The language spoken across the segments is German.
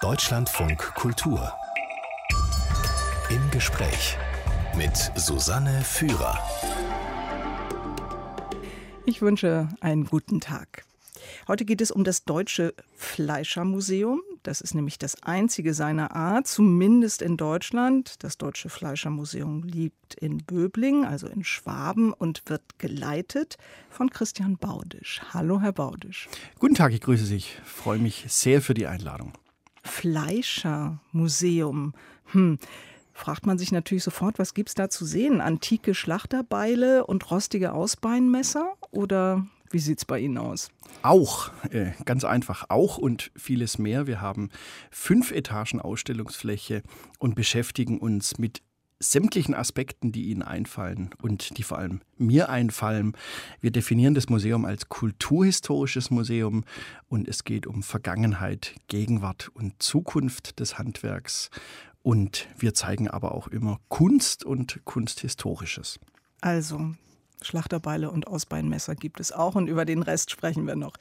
Deutschlandfunk Kultur. Im Gespräch mit Susanne Führer. Ich wünsche einen guten Tag. Heute geht es um das Deutsche Fleischermuseum. Das ist nämlich das einzige seiner Art, zumindest in Deutschland. Das Deutsche Fleischermuseum liegt in Böbling, also in Schwaben, und wird geleitet von Christian Baudisch. Hallo, Herr Baudisch. Guten Tag, ich grüße Sie. Ich freue mich sehr für die Einladung. Fleischermuseum. Hm fragt man sich natürlich sofort, was gibt es da zu sehen? Antike Schlachterbeile und rostige Ausbeinmesser? Oder wie sieht es bei Ihnen aus? Auch, äh, ganz einfach, auch und vieles mehr. Wir haben fünf Etagen Ausstellungsfläche und beschäftigen uns mit sämtlichen Aspekten, die Ihnen einfallen und die vor allem mir einfallen. Wir definieren das Museum als kulturhistorisches Museum und es geht um Vergangenheit, Gegenwart und Zukunft des Handwerks. Und wir zeigen aber auch immer Kunst und Kunsthistorisches. Also, Schlachterbeile und Ausbeinmesser gibt es auch und über den Rest sprechen wir noch.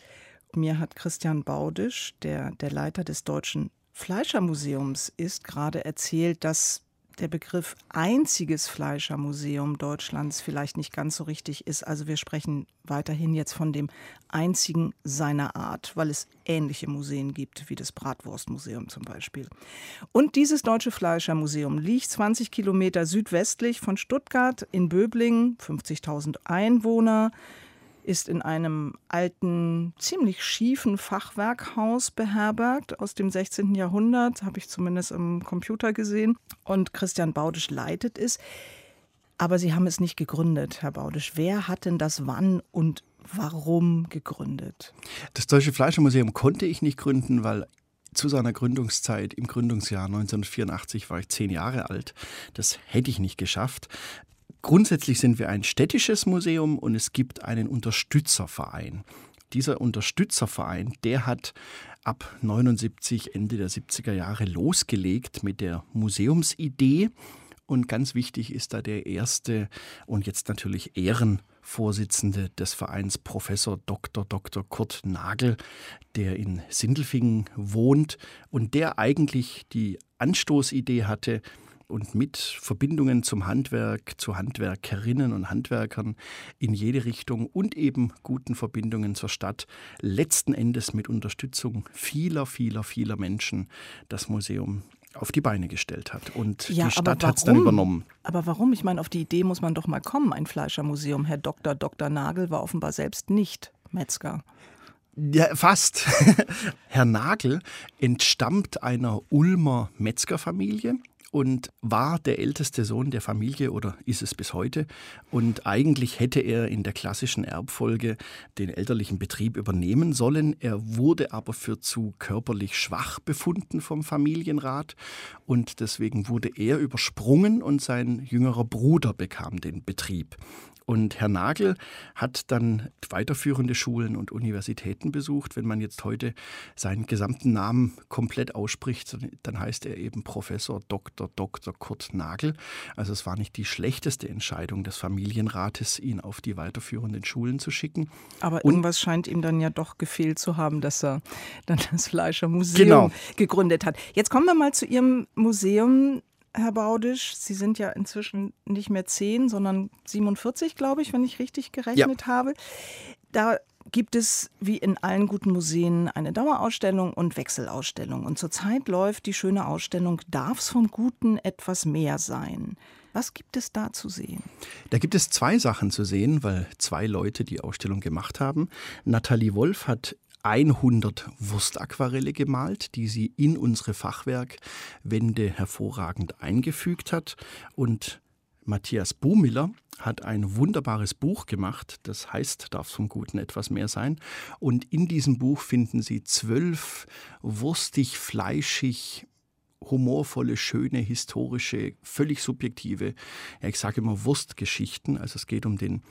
Mir hat Christian Baudisch, der der Leiter des Deutschen Fleischermuseums ist, gerade erzählt, dass der Begriff einziges Fleischermuseum Deutschlands vielleicht nicht ganz so richtig ist. Also wir sprechen weiterhin jetzt von dem einzigen seiner Art, weil es ähnliche Museen gibt, wie das Bratwurstmuseum zum Beispiel. Und dieses Deutsche Fleischermuseum liegt 20 Kilometer südwestlich von Stuttgart in Böblingen, 50.000 Einwohner ist in einem alten, ziemlich schiefen Fachwerkhaus beherbergt aus dem 16. Jahrhundert, habe ich zumindest im Computer gesehen. Und Christian Baudisch leitet es. Aber Sie haben es nicht gegründet, Herr Baudisch. Wer hat denn das wann und warum gegründet? Das Deutsche Fleischermuseum konnte ich nicht gründen, weil zu seiner Gründungszeit im Gründungsjahr 1984 war ich zehn Jahre alt. Das hätte ich nicht geschafft. Grundsätzlich sind wir ein städtisches Museum und es gibt einen Unterstützerverein. Dieser Unterstützerverein, der hat ab 79, Ende der 70er Jahre losgelegt mit der Museumsidee. Und ganz wichtig ist da der erste und jetzt natürlich Ehrenvorsitzende des Vereins, Professor Dr. Dr. Kurt Nagel, der in Sindelfingen wohnt und der eigentlich die Anstoßidee hatte, und mit Verbindungen zum Handwerk, zu Handwerkerinnen und Handwerkern in jede Richtung und eben guten Verbindungen zur Stadt, letzten Endes mit Unterstützung vieler, vieler, vieler Menschen das Museum auf die Beine gestellt hat. Und ja, die Stadt hat es dann übernommen. Aber warum? Ich meine, auf die Idee muss man doch mal kommen, ein Fleischermuseum. Herr Dr. Dr. Nagel war offenbar selbst nicht Metzger. Ja, fast. Herr Nagel entstammt einer Ulmer Metzgerfamilie und war der älteste Sohn der Familie oder ist es bis heute. Und eigentlich hätte er in der klassischen Erbfolge den elterlichen Betrieb übernehmen sollen. Er wurde aber für zu körperlich schwach befunden vom Familienrat und deswegen wurde er übersprungen und sein jüngerer Bruder bekam den Betrieb. Und Herr Nagel hat dann weiterführende Schulen und Universitäten besucht. Wenn man jetzt heute seinen gesamten Namen komplett ausspricht, dann heißt er eben Professor Dr. Dr. Kurt Nagel. Also es war nicht die schlechteste Entscheidung des Familienrates, ihn auf die weiterführenden Schulen zu schicken. Aber und irgendwas scheint ihm dann ja doch gefehlt zu haben, dass er dann das Fleischermuseum genau. gegründet hat. Jetzt kommen wir mal zu Ihrem Museum. Herr Baudisch, Sie sind ja inzwischen nicht mehr 10, sondern 47, glaube ich, wenn ich richtig gerechnet ja. habe. Da gibt es wie in allen guten Museen eine Dauerausstellung und Wechselausstellung. Und zurzeit läuft die schöne Ausstellung Darf es vom Guten etwas mehr sein? Was gibt es da zu sehen? Da gibt es zwei Sachen zu sehen, weil zwei Leute die Ausstellung gemacht haben. Nathalie Wolf hat 100 Wurstaquarelle gemalt, die sie in unsere Fachwerkwände hervorragend eingefügt hat. Und Matthias Bumiller hat ein wunderbares Buch gemacht, das heißt, darf vom Guten etwas mehr sein. Und in diesem Buch finden Sie zwölf wurstig, fleischig, humorvolle, schöne, historische, völlig subjektive, ja, ich sage immer Wurstgeschichten. Also es geht um den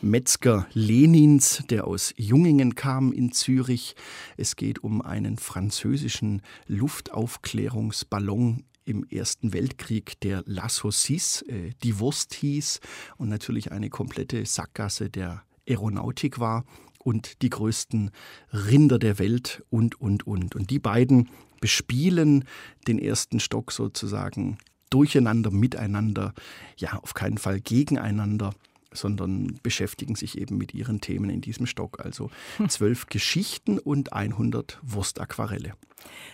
Metzger Lenins, der aus Jungingen kam in Zürich. Es geht um einen französischen Luftaufklärungsballon im Ersten Weltkrieg, der La Saucisse, äh, die Wurst hieß und natürlich eine komplette Sackgasse der Aeronautik war und die größten Rinder der Welt und, und, und. Und die beiden bespielen den ersten Stock sozusagen durcheinander, miteinander, ja, auf keinen Fall gegeneinander sondern beschäftigen sich eben mit ihren Themen in diesem Stock. Also zwölf Geschichten und 100 Wurstaquarelle.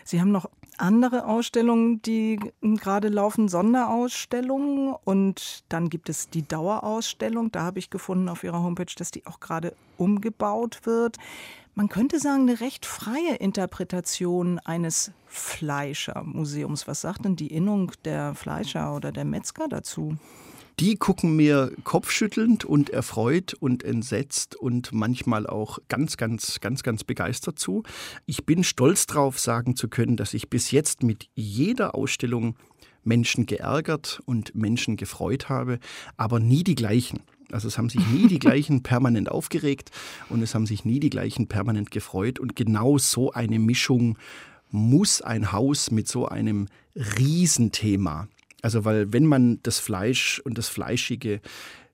Sie haben noch andere Ausstellungen, die gerade laufen, Sonderausstellungen und dann gibt es die Dauerausstellung. Da habe ich gefunden auf Ihrer Homepage, dass die auch gerade umgebaut wird. Man könnte sagen, eine recht freie Interpretation eines Fleischermuseums. Was sagt denn die Innung der Fleischer oder der Metzger dazu? Die gucken mir kopfschüttelnd und erfreut und entsetzt und manchmal auch ganz, ganz, ganz, ganz begeistert zu. Ich bin stolz darauf, sagen zu können, dass ich bis jetzt mit jeder Ausstellung Menschen geärgert und Menschen gefreut habe, aber nie die gleichen. Also es haben sich nie die gleichen permanent aufgeregt und es haben sich nie die gleichen permanent gefreut. Und genau so eine Mischung muss ein Haus mit so einem Riesenthema also weil wenn man das Fleisch und das Fleischige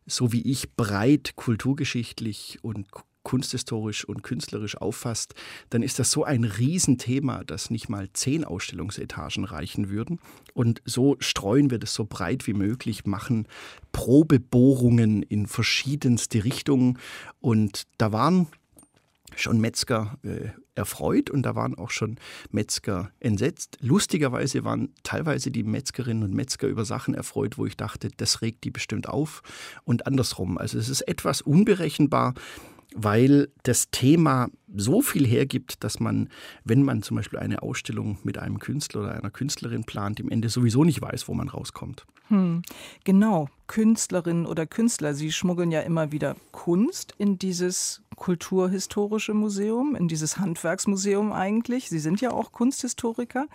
so wie ich breit kulturgeschichtlich und kunsthistorisch und künstlerisch auffasst, dann ist das so ein Riesenthema, dass nicht mal zehn Ausstellungsetagen reichen würden. Und so streuen wir das so breit wie möglich, machen Probebohrungen in verschiedenste Richtungen. Und da waren schon Metzger äh, erfreut und da waren auch schon Metzger entsetzt. Lustigerweise waren teilweise die Metzgerinnen und Metzger über Sachen erfreut, wo ich dachte, das regt die bestimmt auf und andersrum. Also es ist etwas unberechenbar, weil das Thema so viel hergibt, dass man, wenn man zum Beispiel eine Ausstellung mit einem Künstler oder einer Künstlerin plant, im Ende sowieso nicht weiß, wo man rauskommt. Hm, genau, Künstlerinnen oder Künstler, sie schmuggeln ja immer wieder Kunst in dieses kulturhistorische Museum, in dieses Handwerksmuseum eigentlich. Sie sind ja auch Kunsthistoriker.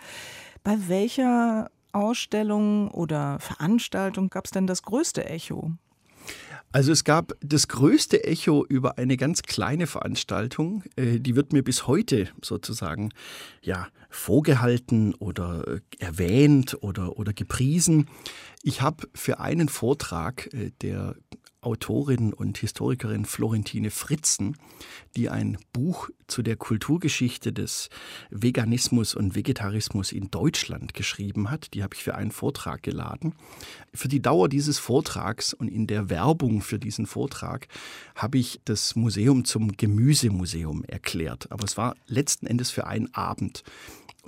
Bei welcher Ausstellung oder Veranstaltung gab es denn das größte Echo? Also es gab das größte Echo über eine ganz kleine Veranstaltung, äh, die wird mir bis heute sozusagen ja vorgehalten oder äh, erwähnt oder oder gepriesen. Ich habe für einen Vortrag äh, der Autorin und Historikerin Florentine Fritzen, die ein Buch zu der Kulturgeschichte des Veganismus und Vegetarismus in Deutschland geschrieben hat. Die habe ich für einen Vortrag geladen. Für die Dauer dieses Vortrags und in der Werbung für diesen Vortrag habe ich das Museum zum Gemüsemuseum erklärt. Aber es war letzten Endes für einen Abend.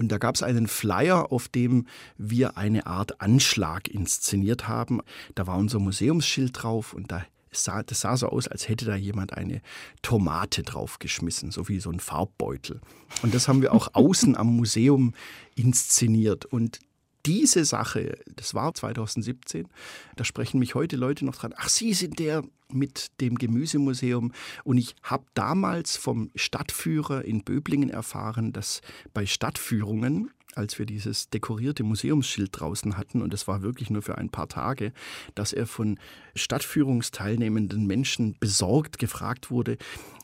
Und da gab es einen Flyer, auf dem wir eine Art Anschlag inszeniert haben. Da war unser Museumsschild drauf und da sah, das sah so aus, als hätte da jemand eine Tomate draufgeschmissen, so wie so ein Farbbeutel. Und das haben wir auch außen am Museum inszeniert. Und diese Sache, das war 2017, da sprechen mich heute Leute noch dran, ach, Sie sind der mit dem Gemüsemuseum. Und ich habe damals vom Stadtführer in Böblingen erfahren, dass bei Stadtführungen als wir dieses dekorierte Museumsschild draußen hatten, und das war wirklich nur für ein paar Tage, dass er von Stadtführungsteilnehmenden Menschen besorgt gefragt wurde,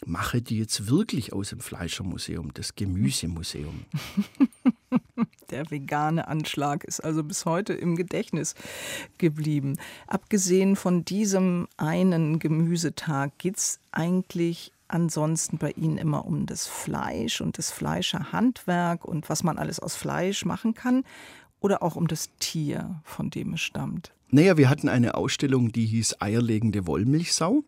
mache die jetzt wirklich aus dem Fleischermuseum das Gemüsemuseum? Der vegane Anschlag ist also bis heute im Gedächtnis geblieben. Abgesehen von diesem einen Gemüsetag geht es eigentlich ansonsten bei Ihnen immer um das Fleisch und das Fleischerhandwerk und was man alles aus Fleisch machen kann oder auch um das Tier, von dem es stammt? Naja, wir hatten eine Ausstellung, die hieß Eierlegende Wollmilchsau.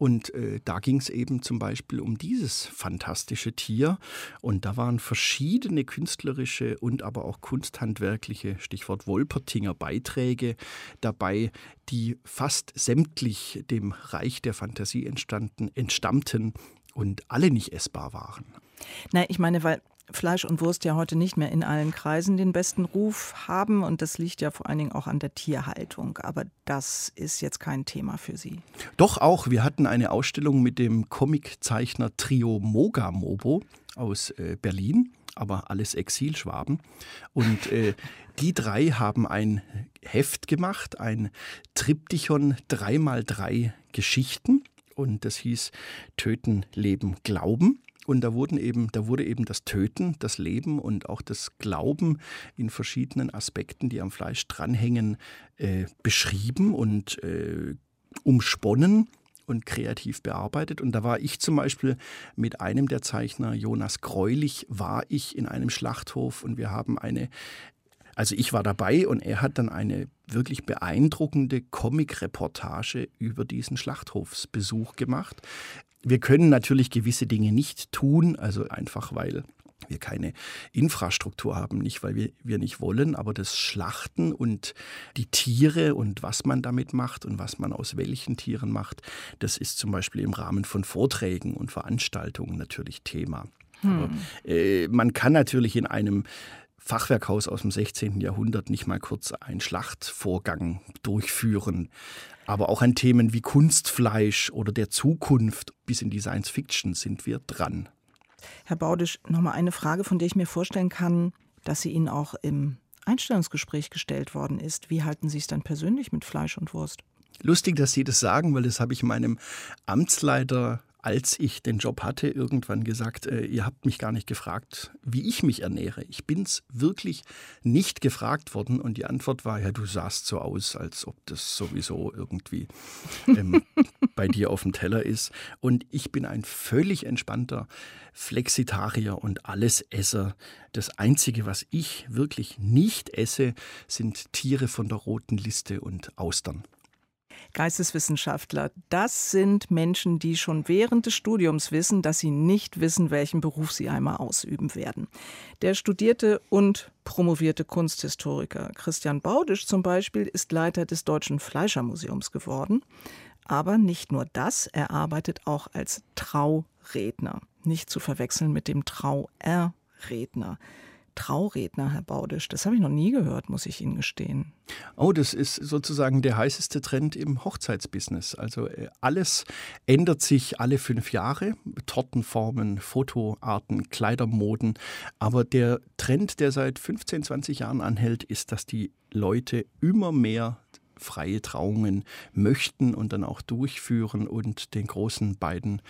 Und äh, da ging es eben zum Beispiel um dieses fantastische Tier. Und da waren verschiedene künstlerische und aber auch kunsthandwerkliche, Stichwort Wolpertinger Beiträge dabei, die fast sämtlich dem Reich der Fantasie entstanden, entstammten und alle nicht essbar waren. Na, ich meine, weil Fleisch und Wurst ja heute nicht mehr in allen Kreisen den besten Ruf haben und das liegt ja vor allen Dingen auch an der Tierhaltung. Aber das ist jetzt kein Thema für Sie. Doch auch. Wir hatten eine Ausstellung mit dem Comiczeichner Trio Moga Mobo aus äh, Berlin, aber alles Exilschwaben. Und äh, die drei haben ein Heft gemacht, ein Triptychon 3x3 Geschichten. Und das hieß Töten, Leben, Glauben. Und da wurden eben, da wurde eben das Töten, das Leben und auch das Glauben in verschiedenen Aspekten, die am Fleisch dranhängen, äh, beschrieben und äh, umsponnen. und kreativ bearbeitet. Und da war ich zum Beispiel mit einem der Zeichner, Jonas Greulich, war ich in einem Schlachthof und wir haben eine also ich war dabei und er hat dann eine wirklich beeindruckende Comic-Reportage über diesen Schlachthofsbesuch gemacht. Wir können natürlich gewisse Dinge nicht tun, also einfach weil wir keine Infrastruktur haben, nicht weil wir, wir nicht wollen, aber das Schlachten und die Tiere und was man damit macht und was man aus welchen Tieren macht, das ist zum Beispiel im Rahmen von Vorträgen und Veranstaltungen natürlich Thema. Hm. Aber, äh, man kann natürlich in einem Fachwerkhaus aus dem 16. Jahrhundert nicht mal kurz einen Schlachtvorgang durchführen. Aber auch an Themen wie Kunstfleisch oder der Zukunft bis in die Science Fiction sind wir dran. Herr Baudisch, nochmal eine Frage, von der ich mir vorstellen kann, dass sie Ihnen auch im Einstellungsgespräch gestellt worden ist. Wie halten Sie es dann persönlich mit Fleisch und Wurst? Lustig, dass Sie das sagen, weil das habe ich meinem Amtsleiter als ich den Job hatte, irgendwann gesagt, äh, ihr habt mich gar nicht gefragt, wie ich mich ernähre. Ich bin es wirklich nicht gefragt worden und die Antwort war, ja, du sahst so aus, als ob das sowieso irgendwie ähm, bei dir auf dem Teller ist. Und ich bin ein völlig entspannter Flexitarier und Allesesser. Das Einzige, was ich wirklich nicht esse, sind Tiere von der roten Liste und Austern. Geisteswissenschaftler, das sind Menschen, die schon während des Studiums wissen, dass sie nicht wissen, welchen Beruf sie einmal ausüben werden. Der studierte und promovierte Kunsthistoriker Christian Baudisch zum Beispiel ist Leiter des Deutschen Fleischermuseums geworden. Aber nicht nur das, er arbeitet auch als Trauredner. Nicht zu verwechseln mit dem Trauerredner. Trauredner, Herr Baudisch. Das habe ich noch nie gehört, muss ich Ihnen gestehen. Oh, das ist sozusagen der heißeste Trend im Hochzeitsbusiness. Also äh, alles ändert sich alle fünf Jahre. Tortenformen, Fotoarten, Kleidermoden. Aber der Trend, der seit 15, 20 Jahren anhält, ist, dass die Leute immer mehr freie Trauungen möchten und dann auch durchführen und den großen beiden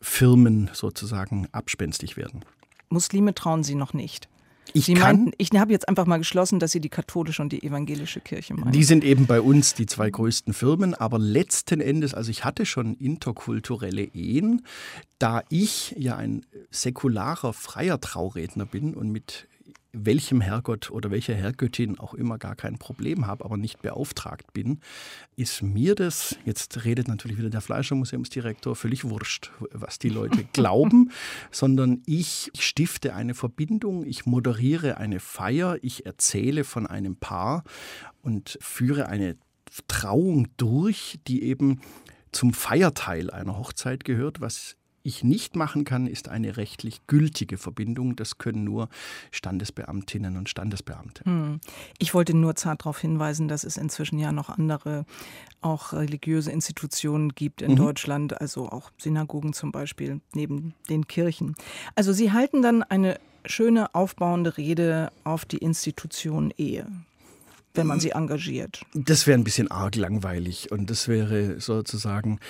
Firmen sozusagen abspenstig werden. Muslime trauen Sie noch nicht. Ich Sie meinten, ich habe jetzt einfach mal geschlossen, dass Sie die katholische und die evangelische Kirche meinen. Die sind eben bei uns die zwei größten Firmen, aber letzten Endes, also ich hatte schon interkulturelle Ehen, da ich ja ein säkularer, freier Trauredner bin und mit welchem Herrgott oder welcher Herrgöttin auch immer gar kein Problem habe, aber nicht beauftragt bin, ist mir das, jetzt redet natürlich wieder der Fleischermuseumsdirektor, völlig wurscht, was die Leute glauben, sondern ich stifte eine Verbindung, ich moderiere eine Feier, ich erzähle von einem Paar und führe eine Trauung durch, die eben zum Feierteil einer Hochzeit gehört, was ich nicht machen kann, ist eine rechtlich gültige Verbindung. Das können nur Standesbeamtinnen und Standesbeamte. Hm. Ich wollte nur zart darauf hinweisen, dass es inzwischen ja noch andere, auch religiöse Institutionen gibt in mhm. Deutschland, also auch Synagogen zum Beispiel, neben den Kirchen. Also Sie halten dann eine schöne aufbauende Rede auf die Institution Ehe wenn man sie engagiert. Das wäre ein bisschen arg langweilig und das wäre sozusagen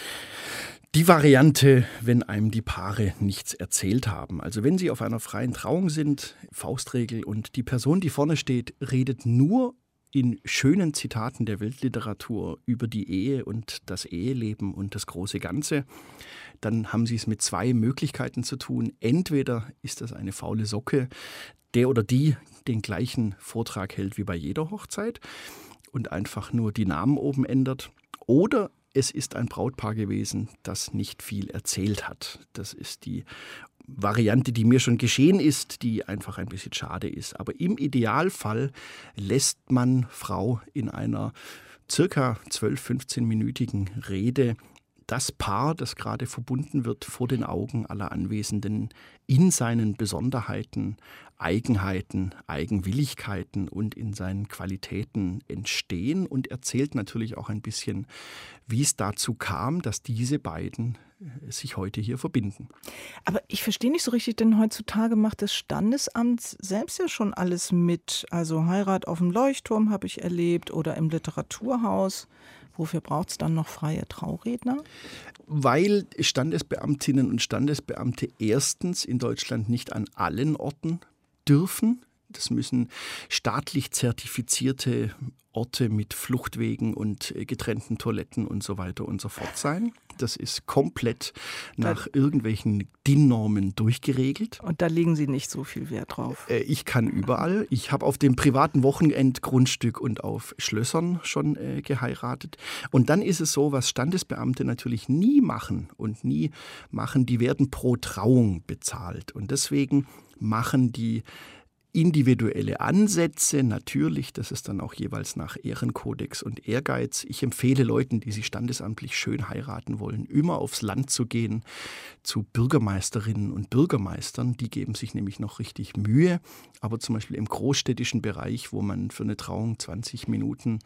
die Variante, wenn einem die Paare nichts erzählt haben. Also wenn sie auf einer freien Trauung sind, Faustregel, und die Person, die vorne steht, redet nur in schönen Zitaten der Weltliteratur über die Ehe und das Eheleben und das große Ganze, dann haben sie es mit zwei Möglichkeiten zu tun. Entweder ist das eine faule Socke, der oder die den gleichen Vortrag hält wie bei jeder Hochzeit und einfach nur die Namen oben ändert. Oder es ist ein Brautpaar gewesen, das nicht viel erzählt hat. Das ist die Variante, die mir schon geschehen ist, die einfach ein bisschen schade ist. Aber im Idealfall lässt man Frau in einer circa 12, 15-minütigen Rede das Paar, das gerade verbunden wird, vor den Augen aller Anwesenden in seinen Besonderheiten, Eigenheiten, Eigenwilligkeiten und in seinen Qualitäten entstehen und erzählt natürlich auch ein bisschen, wie es dazu kam, dass diese beiden äh, sich heute hier verbinden. Aber ich verstehe nicht so richtig, denn heutzutage macht das Standesamt selbst ja schon alles mit. Also Heirat auf dem Leuchtturm habe ich erlebt oder im Literaturhaus. Wofür braucht es dann noch freie Trauredner? Weil Standesbeamtinnen und Standesbeamte erstens in Deutschland nicht an allen Orten dürfen. Das müssen staatlich zertifizierte Orte mit Fluchtwegen und äh, getrennten Toiletten und so weiter und so fort sein. Das ist komplett nach irgendwelchen DIN-Normen durchgeregelt. Und da legen Sie nicht so viel Wert drauf. Äh, ich kann überall. Ich habe auf dem privaten Wochenendgrundstück und auf Schlössern schon äh, geheiratet. Und dann ist es so, was Standesbeamte natürlich nie machen und nie machen, die werden pro Trauung bezahlt. Und deswegen machen die individuelle Ansätze, natürlich, das ist dann auch jeweils nach Ehrenkodex und Ehrgeiz. Ich empfehle Leuten, die sich standesamtlich schön heiraten wollen, immer aufs Land zu gehen, zu Bürgermeisterinnen und Bürgermeistern. Die geben sich nämlich noch richtig Mühe. Aber zum Beispiel im großstädtischen Bereich, wo man für eine Trauung 20 Minuten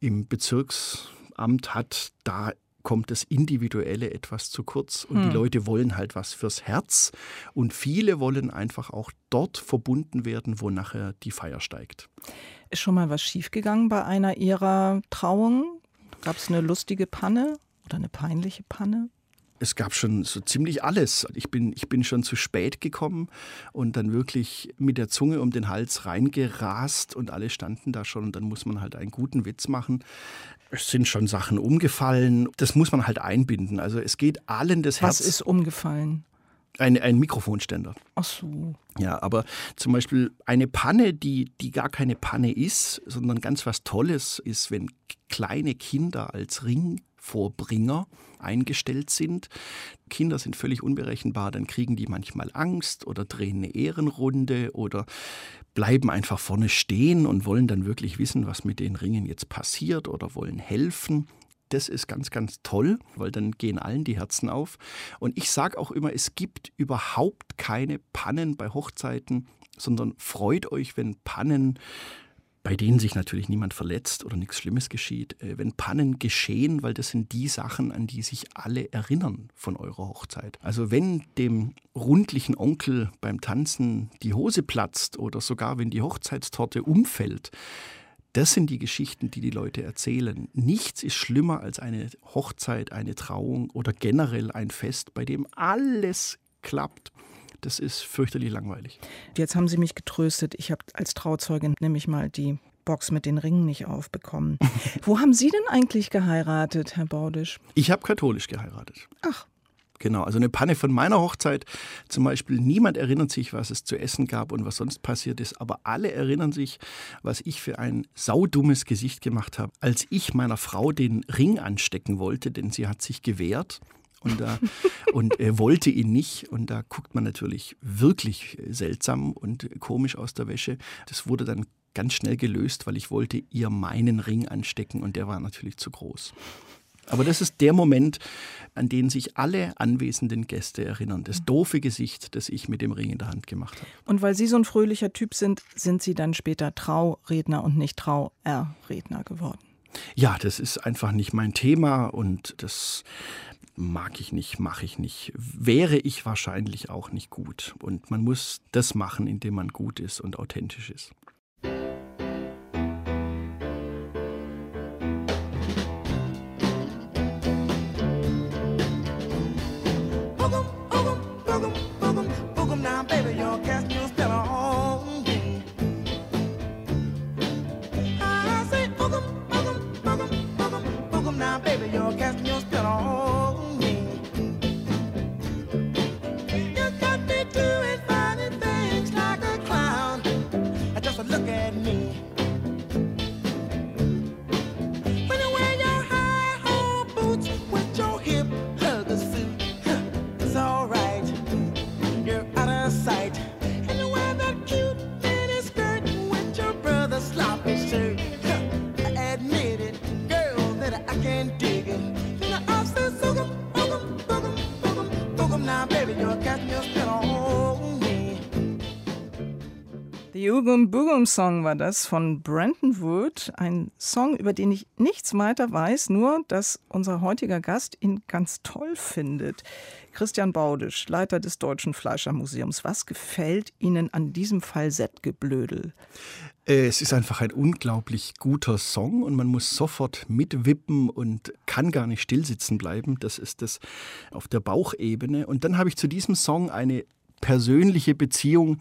im Bezirksamt hat, da kommt das Individuelle etwas zu kurz und hm. die Leute wollen halt was fürs Herz und viele wollen einfach auch dort verbunden werden, wo nachher die Feier steigt. Ist schon mal was schiefgegangen bei einer ihrer Trauungen? Gab es eine lustige Panne oder eine peinliche Panne? es gab schon so ziemlich alles. Ich bin, ich bin schon zu spät gekommen und dann wirklich mit der Zunge um den Hals reingerast und alle standen da schon und dann muss man halt einen guten Witz machen. Es sind schon Sachen umgefallen. Das muss man halt einbinden. Also es geht allen das Herz. Was ist umgefallen? Ein, ein Mikrofonständer. Ach so. Ja, aber zum Beispiel eine Panne, die, die gar keine Panne ist, sondern ganz was Tolles ist, wenn kleine Kinder als Ringvorbringer eingestellt sind. Kinder sind völlig unberechenbar, dann kriegen die manchmal Angst oder drehen eine Ehrenrunde oder bleiben einfach vorne stehen und wollen dann wirklich wissen, was mit den Ringen jetzt passiert oder wollen helfen. Das ist ganz, ganz toll, weil dann gehen allen die Herzen auf. Und ich sage auch immer, es gibt überhaupt keine Pannen bei Hochzeiten, sondern freut euch, wenn Pannen bei denen sich natürlich niemand verletzt oder nichts Schlimmes geschieht. Äh, wenn Pannen geschehen, weil das sind die Sachen, an die sich alle erinnern von eurer Hochzeit. Also wenn dem rundlichen Onkel beim Tanzen die Hose platzt oder sogar wenn die Hochzeitstorte umfällt, das sind die Geschichten, die die Leute erzählen. Nichts ist schlimmer als eine Hochzeit, eine Trauung oder generell ein Fest, bei dem alles klappt das ist fürchterlich langweilig. Jetzt haben Sie mich getröstet. Ich habe als Trauzeugin nämlich mal die Box mit den Ringen nicht aufbekommen. Wo haben Sie denn eigentlich geheiratet, Herr Baudisch? Ich habe katholisch geheiratet. Ach. Genau, also eine Panne von meiner Hochzeit zum Beispiel. Niemand erinnert sich, was es zu essen gab und was sonst passiert ist, aber alle erinnern sich, was ich für ein saudummes Gesicht gemacht habe, als ich meiner Frau den Ring anstecken wollte, denn sie hat sich gewehrt und, äh, und er wollte ihn nicht. Und da guckt man natürlich wirklich seltsam und komisch aus der Wäsche. Das wurde dann ganz schnell gelöst, weil ich wollte ihr meinen Ring anstecken und der war natürlich zu groß. Aber das ist der Moment, an den sich alle anwesenden Gäste erinnern. Das doofe Gesicht, das ich mit dem Ring in der Hand gemacht habe. Und weil Sie so ein fröhlicher Typ sind, sind Sie dann später Trauredner und nicht Trauerredner geworden? Ja, das ist einfach nicht mein Thema und das mag ich nicht, mache ich nicht, wäre ich wahrscheinlich auch nicht gut. Und man muss das machen, indem man gut ist und authentisch ist. Boogum Boogum Song war das von Brandon Wood. Ein Song, über den ich nichts weiter weiß, nur dass unser heutiger Gast ihn ganz toll findet. Christian Baudisch, Leiter des Deutschen Fleischermuseums. Was gefällt Ihnen an diesem Falsettgeblödel? Äh, es ist einfach ein unglaublich guter Song und man muss sofort mitwippen und kann gar nicht stillsitzen bleiben. Das ist das auf der Bauchebene. Und dann habe ich zu diesem Song eine persönliche Beziehung.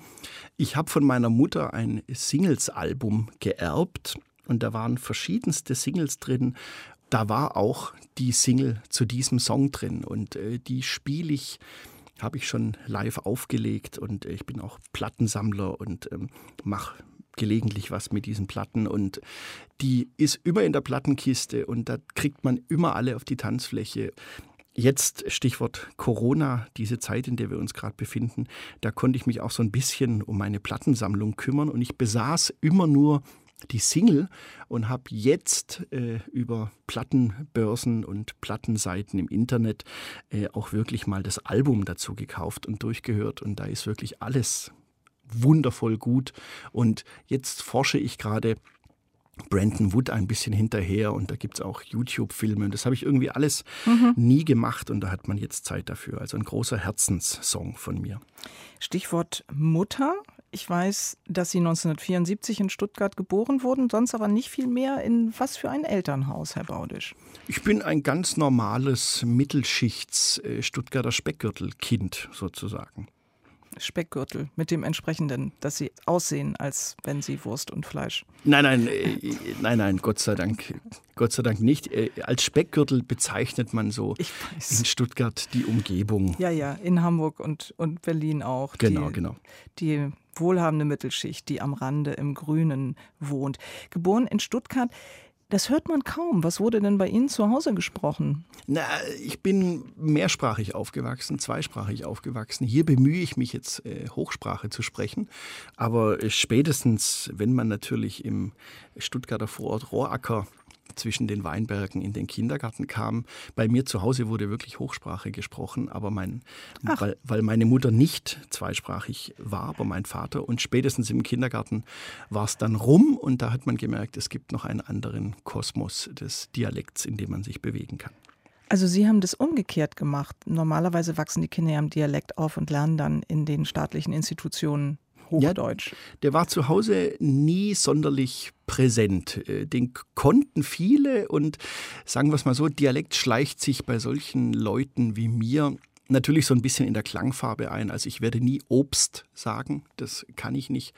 Ich habe von meiner Mutter ein Singles-Album geerbt und da waren verschiedenste Singles drin. Da war auch die Single zu diesem Song drin und äh, die spiele ich habe ich schon live aufgelegt und ich bin auch Plattensammler und ähm, mache gelegentlich was mit diesen Platten und die ist immer in der Plattenkiste und da kriegt man immer alle auf die Tanzfläche. Jetzt Stichwort Corona, diese Zeit, in der wir uns gerade befinden, da konnte ich mich auch so ein bisschen um meine Plattensammlung kümmern und ich besaß immer nur die Single und habe jetzt äh, über Plattenbörsen und Plattenseiten im Internet äh, auch wirklich mal das Album dazu gekauft und durchgehört und da ist wirklich alles wundervoll gut und jetzt forsche ich gerade Brandon Wood ein bisschen hinterher und da gibt es auch YouTube-Filme und das habe ich irgendwie alles mhm. nie gemacht und da hat man jetzt Zeit dafür. Also ein großer Herzenssong von mir. Stichwort Mutter. Ich weiß, dass Sie 1974 in Stuttgart geboren wurden, sonst aber nicht viel mehr. In was für ein Elternhaus, Herr Baudisch? Ich bin ein ganz normales Mittelschichts-Stuttgarter äh, Speckgürtelkind sozusagen. Speckgürtel mit dem entsprechenden, dass sie aussehen, als wenn sie Wurst und Fleisch. Nein, nein, äh, nein, nein, Gott sei Dank, Gott sei Dank nicht. Äh, als Speckgürtel bezeichnet man so in Stuttgart die Umgebung. Ja, ja, in Hamburg und, und Berlin auch. Genau, die, genau. Die wohlhabende Mittelschicht, die am Rande im Grünen wohnt. Geboren in Stuttgart. Das hört man kaum. Was wurde denn bei Ihnen zu Hause gesprochen? Na, ich bin mehrsprachig aufgewachsen, zweisprachig aufgewachsen. Hier bemühe ich mich jetzt, äh, Hochsprache zu sprechen. Aber äh, spätestens, wenn man natürlich im Stuttgarter Vorort Rohracker zwischen den Weinbergen in den Kindergarten kam. Bei mir zu Hause wurde wirklich Hochsprache gesprochen, aber mein, weil, weil meine Mutter nicht zweisprachig war, aber mein Vater. Und spätestens im Kindergarten war es dann rum und da hat man gemerkt, es gibt noch einen anderen Kosmos des Dialekts, in dem man sich bewegen kann. Also Sie haben das umgekehrt gemacht. Normalerweise wachsen die Kinder ja im Dialekt auf und lernen dann in den staatlichen Institutionen Hochdeutsch. Ja, der war zu Hause nie sonderlich präsent. Äh, den konnten viele und sagen wir es mal so, Dialekt schleicht sich bei solchen Leuten wie mir natürlich so ein bisschen in der Klangfarbe ein. Also ich werde nie Obst sagen, das kann ich nicht.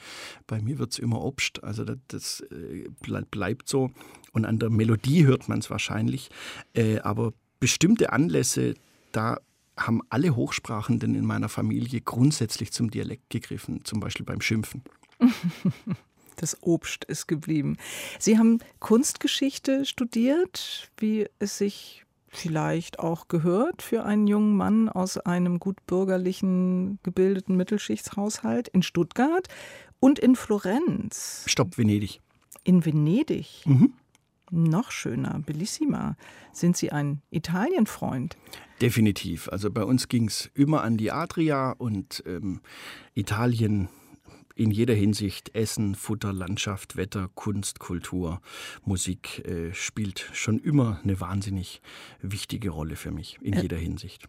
Bei mir wird es immer Obst, also das, das äh, bleibt so. Und an der Melodie hört man es wahrscheinlich. Äh, aber bestimmte Anlässe, da haben alle Hochsprachenden in meiner Familie grundsätzlich zum Dialekt gegriffen, zum Beispiel beim Schimpfen. Das Obst ist geblieben. Sie haben Kunstgeschichte studiert, wie es sich vielleicht auch gehört für einen jungen Mann aus einem gut bürgerlichen, gebildeten Mittelschichtshaushalt in Stuttgart und in Florenz. Stopp, Venedig. In Venedig. Mhm. Noch schöner, bellissima. Sind Sie ein Italienfreund? Definitiv. Also bei uns ging es immer an die Adria und ähm, Italien in jeder Hinsicht Essen, Futter, Landschaft, Wetter, Kunst, Kultur, Musik äh, spielt schon immer eine wahnsinnig wichtige Rolle für mich in jeder Hinsicht.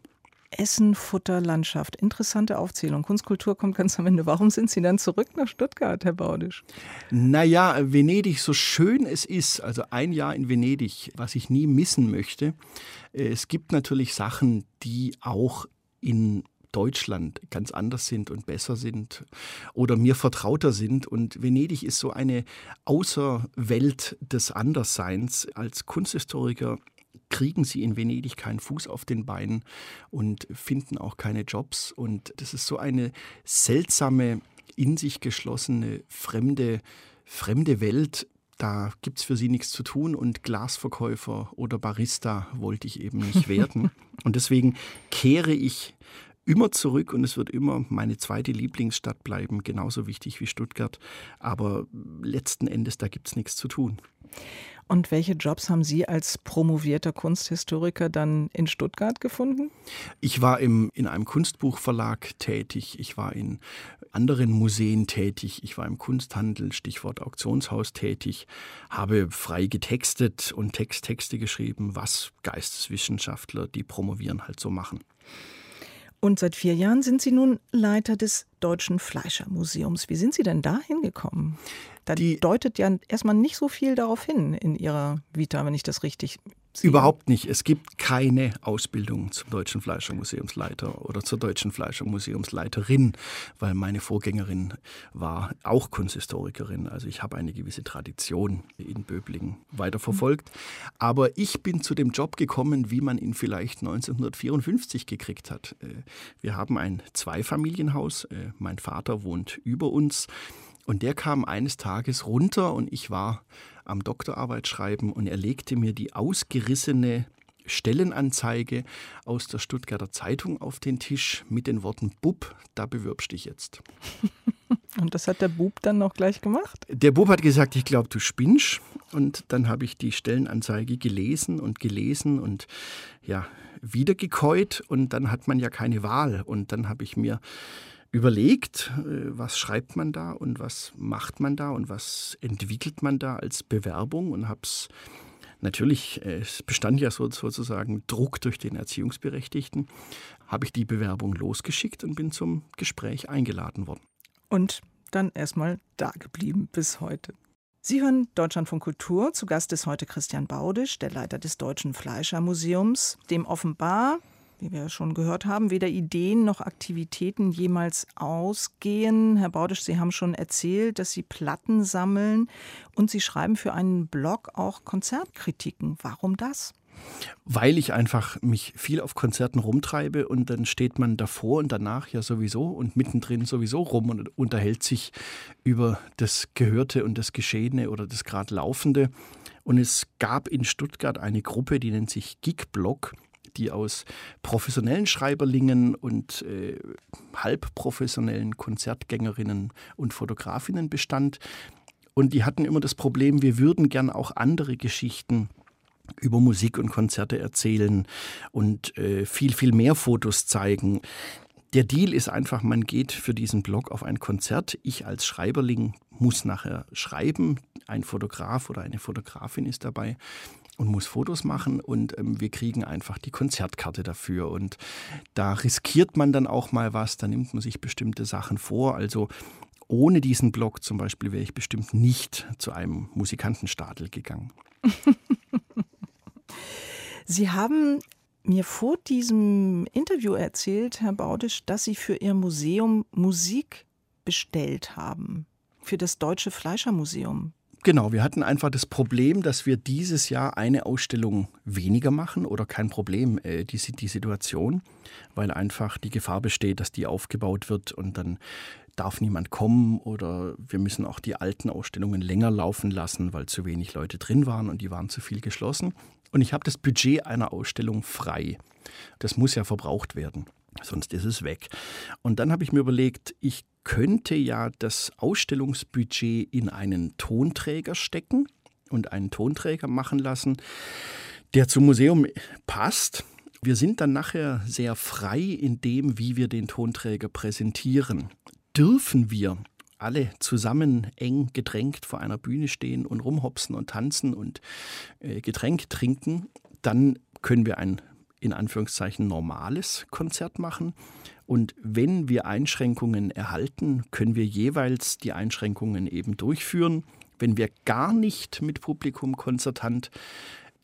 Essen, Futter, Landschaft. Interessante Aufzählung. Kunstkultur kommt ganz am Ende. Warum sind Sie dann zurück nach Stuttgart, Herr Baudisch? Naja, Venedig, so schön es ist, also ein Jahr in Venedig, was ich nie missen möchte. Es gibt natürlich Sachen, die auch in Deutschland ganz anders sind und besser sind oder mir vertrauter sind. Und Venedig ist so eine Außerwelt des Andersseins. Als Kunsthistoriker kriegen sie in Venedig keinen Fuß auf den Beinen und finden auch keine Jobs. Und das ist so eine seltsame, in sich geschlossene, fremde, fremde Welt. Da gibt es für sie nichts zu tun und Glasverkäufer oder Barista wollte ich eben nicht werden. und deswegen kehre ich immer zurück und es wird immer meine zweite Lieblingsstadt bleiben, genauso wichtig wie Stuttgart. Aber letzten Endes, da gibt es nichts zu tun. Und welche Jobs haben Sie als promovierter Kunsthistoriker dann in Stuttgart gefunden? Ich war im, in einem Kunstbuchverlag tätig, ich war in anderen Museen tätig, ich war im Kunsthandel, Stichwort Auktionshaus tätig, habe frei getextet und Texttexte geschrieben, was Geisteswissenschaftler, die promovieren, halt so machen. Und seit vier Jahren sind Sie nun Leiter des Deutschen Fleischermuseums. Wie sind Sie denn da hingekommen? Da die, deutet ja erstmal nicht so viel darauf hin in Ihrer Vita, wenn ich das richtig Überhaupt nicht. Es gibt keine Ausbildung zum Deutschen Fleischermuseumsleiter oder zur Deutschen Fleischermuseumsleiterin, weil meine Vorgängerin war auch Kunsthistorikerin. Also ich habe eine gewisse Tradition in Böblingen weiterverfolgt. Aber ich bin zu dem Job gekommen, wie man ihn vielleicht 1954 gekriegt hat. Äh, wir haben ein Zweifamilienhaus. Äh, mein Vater wohnt über uns. Und der kam eines Tages runter und ich war am Doktorarbeit schreiben und er legte mir die ausgerissene Stellenanzeige aus der Stuttgarter Zeitung auf den Tisch mit den Worten Bub, da bewirbst dich jetzt. Und das hat der Bub dann noch gleich gemacht? Der Bub hat gesagt, ich glaube, du spinnst. Und dann habe ich die Stellenanzeige gelesen und gelesen und ja, wiedergekäut. Und dann hat man ja keine Wahl. Und dann habe ich mir überlegt, äh, was schreibt man da und was macht man da und was entwickelt man da als Bewerbung und habe es natürlich, äh, es bestand ja sozusagen Druck durch den Erziehungsberechtigten, habe ich die Bewerbung losgeschickt und bin zum Gespräch eingeladen worden. Und dann erstmal da geblieben bis heute. Sie hören Deutschland von Kultur. Zu Gast ist heute Christian Baudisch, der Leiter des Deutschen Fleischermuseums, dem offenbar wie wir schon gehört haben, weder Ideen noch Aktivitäten jemals ausgehen. Herr Baudisch, Sie haben schon erzählt, dass Sie Platten sammeln und Sie schreiben für einen Blog auch Konzertkritiken. Warum das? Weil ich einfach mich viel auf Konzerten rumtreibe und dann steht man davor und danach ja sowieso und mittendrin sowieso rum und unterhält sich über das Gehörte und das Geschehene oder das gerade Laufende. Und es gab in Stuttgart eine Gruppe, die nennt sich Gigblog die aus professionellen Schreiberlingen und äh, halbprofessionellen Konzertgängerinnen und Fotografinnen bestand. Und die hatten immer das Problem, wir würden gern auch andere Geschichten über Musik und Konzerte erzählen und äh, viel, viel mehr Fotos zeigen. Der Deal ist einfach, man geht für diesen Blog auf ein Konzert. Ich als Schreiberling muss nachher schreiben. Ein Fotograf oder eine Fotografin ist dabei und muss Fotos machen und ähm, wir kriegen einfach die Konzertkarte dafür. Und da riskiert man dann auch mal was, da nimmt man sich bestimmte Sachen vor. Also ohne diesen Blog zum Beispiel wäre ich bestimmt nicht zu einem Musikantenstadel gegangen. Sie haben mir vor diesem Interview erzählt, Herr Baudisch, dass Sie für Ihr Museum Musik bestellt haben. Für das Deutsche Fleischermuseum. Genau, wir hatten einfach das Problem, dass wir dieses Jahr eine Ausstellung weniger machen oder kein Problem, äh, die, die Situation, weil einfach die Gefahr besteht, dass die aufgebaut wird und dann darf niemand kommen oder wir müssen auch die alten Ausstellungen länger laufen lassen, weil zu wenig Leute drin waren und die waren zu viel geschlossen. Und ich habe das Budget einer Ausstellung frei. Das muss ja verbraucht werden, sonst ist es weg. Und dann habe ich mir überlegt, ich könnte ja das Ausstellungsbudget in einen Tonträger stecken und einen Tonträger machen lassen, der zum Museum passt. Wir sind dann nachher sehr frei in dem, wie wir den Tonträger präsentieren. Dürfen wir alle zusammen eng gedrängt vor einer Bühne stehen und rumhopsen und tanzen und äh, Getränk trinken, dann können wir ein in Anführungszeichen normales Konzert machen. Und wenn wir Einschränkungen erhalten, können wir jeweils die Einschränkungen eben durchführen. Wenn wir gar nicht mit Publikum konzertant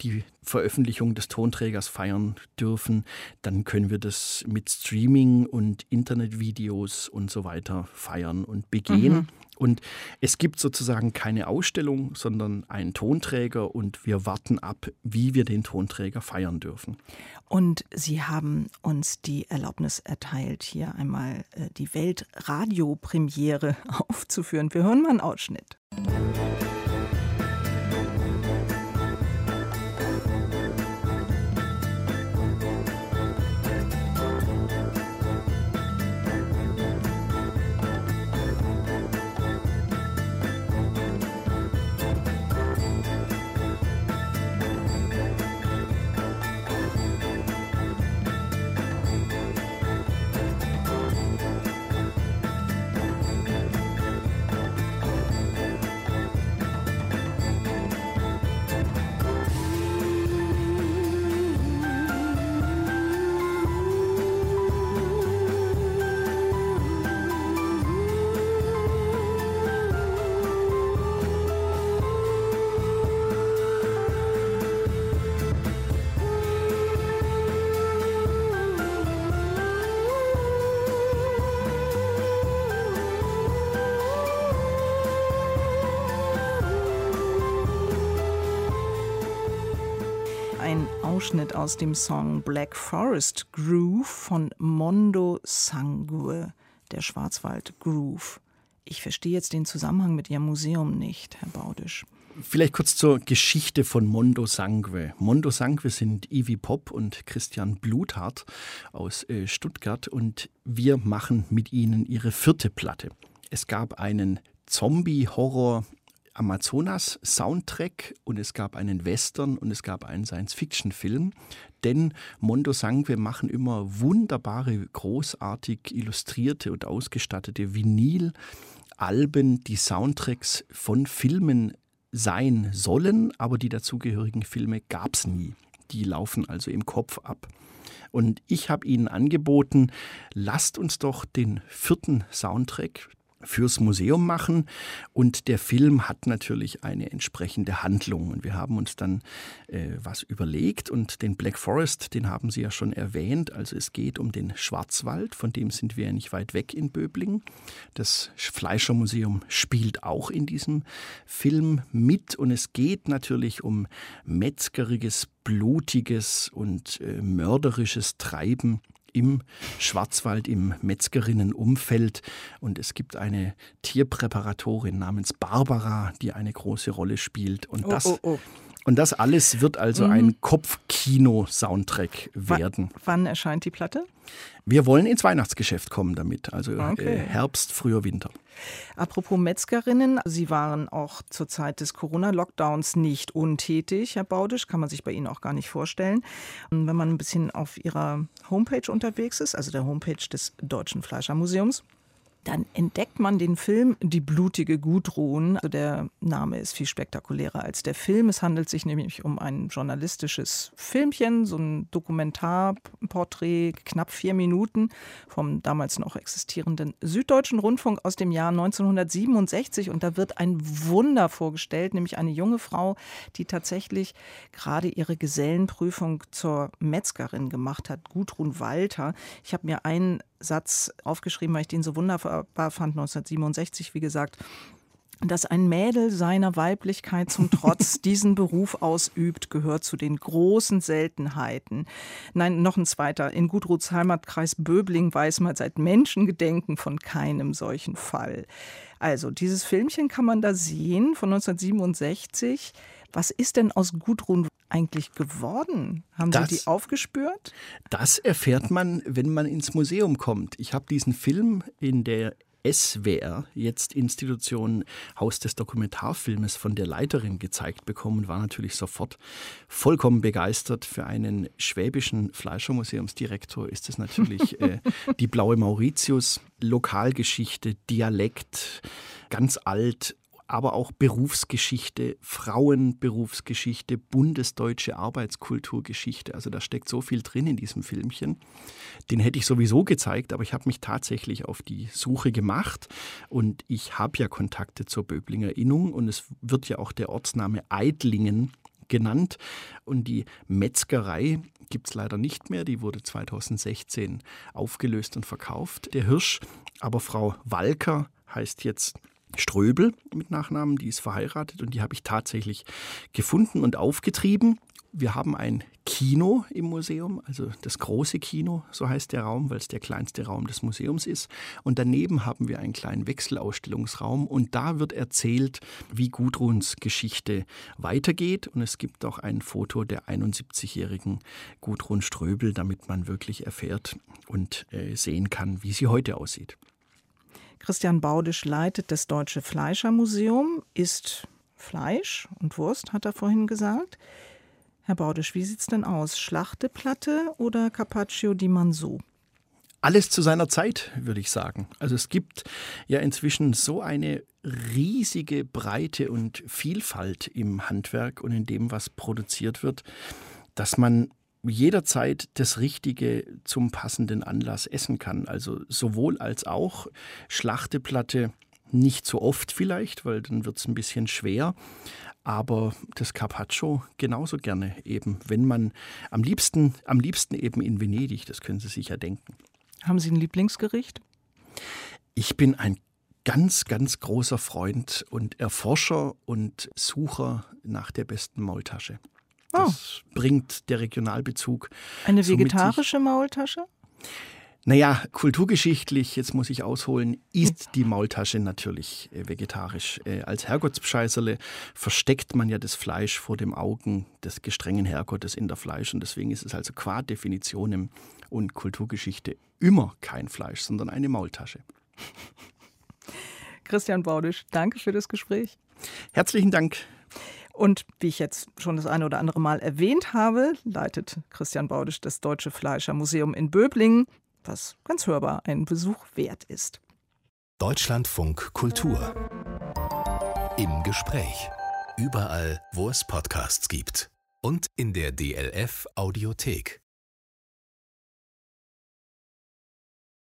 die Veröffentlichung des Tonträgers feiern dürfen, dann können wir das mit Streaming und Internetvideos und so weiter feiern und begehen. Mhm. Und es gibt sozusagen keine Ausstellung, sondern einen Tonträger und wir warten ab, wie wir den Tonträger feiern dürfen. Und Sie haben uns die Erlaubnis erteilt, hier einmal äh, die Weltradiopremiere aufzuführen. Wir hören mal einen Ausschnitt. Musik Ausschnitt aus dem Song Black Forest Groove von Mondo Sangue, der Schwarzwald Groove. Ich verstehe jetzt den Zusammenhang mit Ihrem Museum nicht, Herr Baudisch. Vielleicht kurz zur Geschichte von Mondo Sangue. Mondo Sangue sind Ivy Pop und Christian Bluthardt aus äh, Stuttgart und wir machen mit ihnen ihre vierte Platte. Es gab einen Zombie-Horror Amazonas Soundtrack und es gab einen Western und es gab einen Science-Fiction-Film. Denn Mondo Sangue machen immer wunderbare, großartig illustrierte und ausgestattete Vinyl-Alben, die Soundtracks von Filmen sein sollen, aber die dazugehörigen Filme gab es nie. Die laufen also im Kopf ab. Und ich habe ihnen angeboten, lasst uns doch den vierten Soundtrack, fürs Museum machen. Und der Film hat natürlich eine entsprechende Handlung. Und wir haben uns dann äh, was überlegt. Und den Black Forest, den haben Sie ja schon erwähnt. Also es geht um den Schwarzwald, von dem sind wir ja nicht weit weg in Böblingen. Das Fleischermuseum spielt auch in diesem Film mit. Und es geht natürlich um metzgeriges, blutiges und äh, mörderisches Treiben im Schwarzwald, im Metzgerinnenumfeld. Und es gibt eine Tierpräparatorin namens Barbara, die eine große Rolle spielt. Und das, oh, oh, oh. Und das alles wird also mhm. ein Kopfkino-Soundtrack werden. W wann erscheint die Platte? Wir wollen ins Weihnachtsgeschäft kommen damit, also äh, okay. Herbst, früher Winter. Apropos Metzgerinnen, Sie waren auch zur Zeit des Corona-Lockdowns nicht untätig, Herr Baudisch, kann man sich bei Ihnen auch gar nicht vorstellen. Und wenn man ein bisschen auf Ihrer Homepage unterwegs ist, also der Homepage des Deutschen Fleischermuseums, dann entdeckt man den Film Die blutige Gudrun. Also der Name ist viel spektakulärer als der Film. Es handelt sich nämlich um ein journalistisches Filmchen, so ein Dokumentarporträt, knapp vier Minuten vom damals noch existierenden Süddeutschen Rundfunk aus dem Jahr 1967. Und da wird ein Wunder vorgestellt, nämlich eine junge Frau, die tatsächlich gerade ihre Gesellenprüfung zur Metzgerin gemacht hat, Gudrun Walter. Ich habe mir einen Satz aufgeschrieben, weil ich den so wunderbar fand, 1967, wie gesagt dass ein Mädel seiner Weiblichkeit zum Trotz diesen Beruf ausübt, gehört zu den großen Seltenheiten. Nein, noch ein zweiter. In Gudruds Heimatkreis Böbling weiß man seit Menschengedenken von keinem solchen Fall. Also, dieses Filmchen kann man da sehen von 1967. Was ist denn aus Gudrun eigentlich geworden? Haben das, Sie die aufgespürt? Das erfährt man, wenn man ins Museum kommt. Ich habe diesen Film in der SWR, jetzt Institution Haus des Dokumentarfilmes, von der Leiterin gezeigt bekommen, war natürlich sofort vollkommen begeistert. Für einen schwäbischen Fleischermuseumsdirektor ist es natürlich äh, die blaue Mauritius, Lokalgeschichte, Dialekt, ganz alt, aber auch Berufsgeschichte, Frauenberufsgeschichte, bundesdeutsche Arbeitskulturgeschichte. Also da steckt so viel drin in diesem Filmchen. Den hätte ich sowieso gezeigt, aber ich habe mich tatsächlich auf die Suche gemacht und ich habe ja Kontakte zur Böblinger Innung und es wird ja auch der Ortsname Eidlingen genannt. Und die Metzgerei gibt es leider nicht mehr. Die wurde 2016 aufgelöst und verkauft, der Hirsch. Aber Frau Walker heißt jetzt Ströbel mit Nachnamen, die ist verheiratet und die habe ich tatsächlich gefunden und aufgetrieben. Wir haben ein Kino im Museum, also das große Kino, so heißt der Raum, weil es der kleinste Raum des Museums ist. Und daneben haben wir einen kleinen Wechselausstellungsraum und da wird erzählt, wie Gudruns Geschichte weitergeht. Und es gibt auch ein Foto der 71-jährigen Gudrun Ströbel, damit man wirklich erfährt und äh, sehen kann, wie sie heute aussieht. Christian Baudisch leitet das Deutsche Fleischermuseum, isst Fleisch und Wurst, hat er vorhin gesagt. Herr Baudisch, wie sieht es denn aus? Schlachteplatte oder Carpaccio di Manso? Alles zu seiner Zeit, würde ich sagen. Also es gibt ja inzwischen so eine riesige Breite und Vielfalt im Handwerk und in dem, was produziert wird, dass man jederzeit das Richtige zum passenden Anlass essen kann. Also sowohl als auch Schlachteplatte nicht so oft vielleicht, weil dann wird es ein bisschen schwer. Aber das Carpaccio genauso gerne eben, wenn man am liebsten, am liebsten eben in Venedig, das können Sie sich ja denken. Haben Sie ein Lieblingsgericht? Ich bin ein ganz, ganz großer Freund und Erforscher und Sucher nach der besten Maultasche. Das oh. bringt der Regionalbezug. Eine vegetarische Maultasche? Naja, kulturgeschichtlich, jetzt muss ich ausholen, ist die Maultasche natürlich äh, vegetarisch. Äh, als Herrgottsbescheißerle versteckt man ja das Fleisch vor dem Augen des gestrengen Herrgottes in der Fleisch und deswegen ist es also qua Definition und Kulturgeschichte immer kein Fleisch, sondern eine Maultasche. Christian Baudisch, danke für das Gespräch. Herzlichen Dank. Und wie ich jetzt schon das eine oder andere Mal erwähnt habe, leitet Christian Baudisch das Deutsche Fleischermuseum in Böblingen was ganz hörbar ein Besuch wert ist. Deutschlandfunk Kultur. Im Gespräch. Überall, wo es Podcasts gibt. Und in der DLF Audiothek.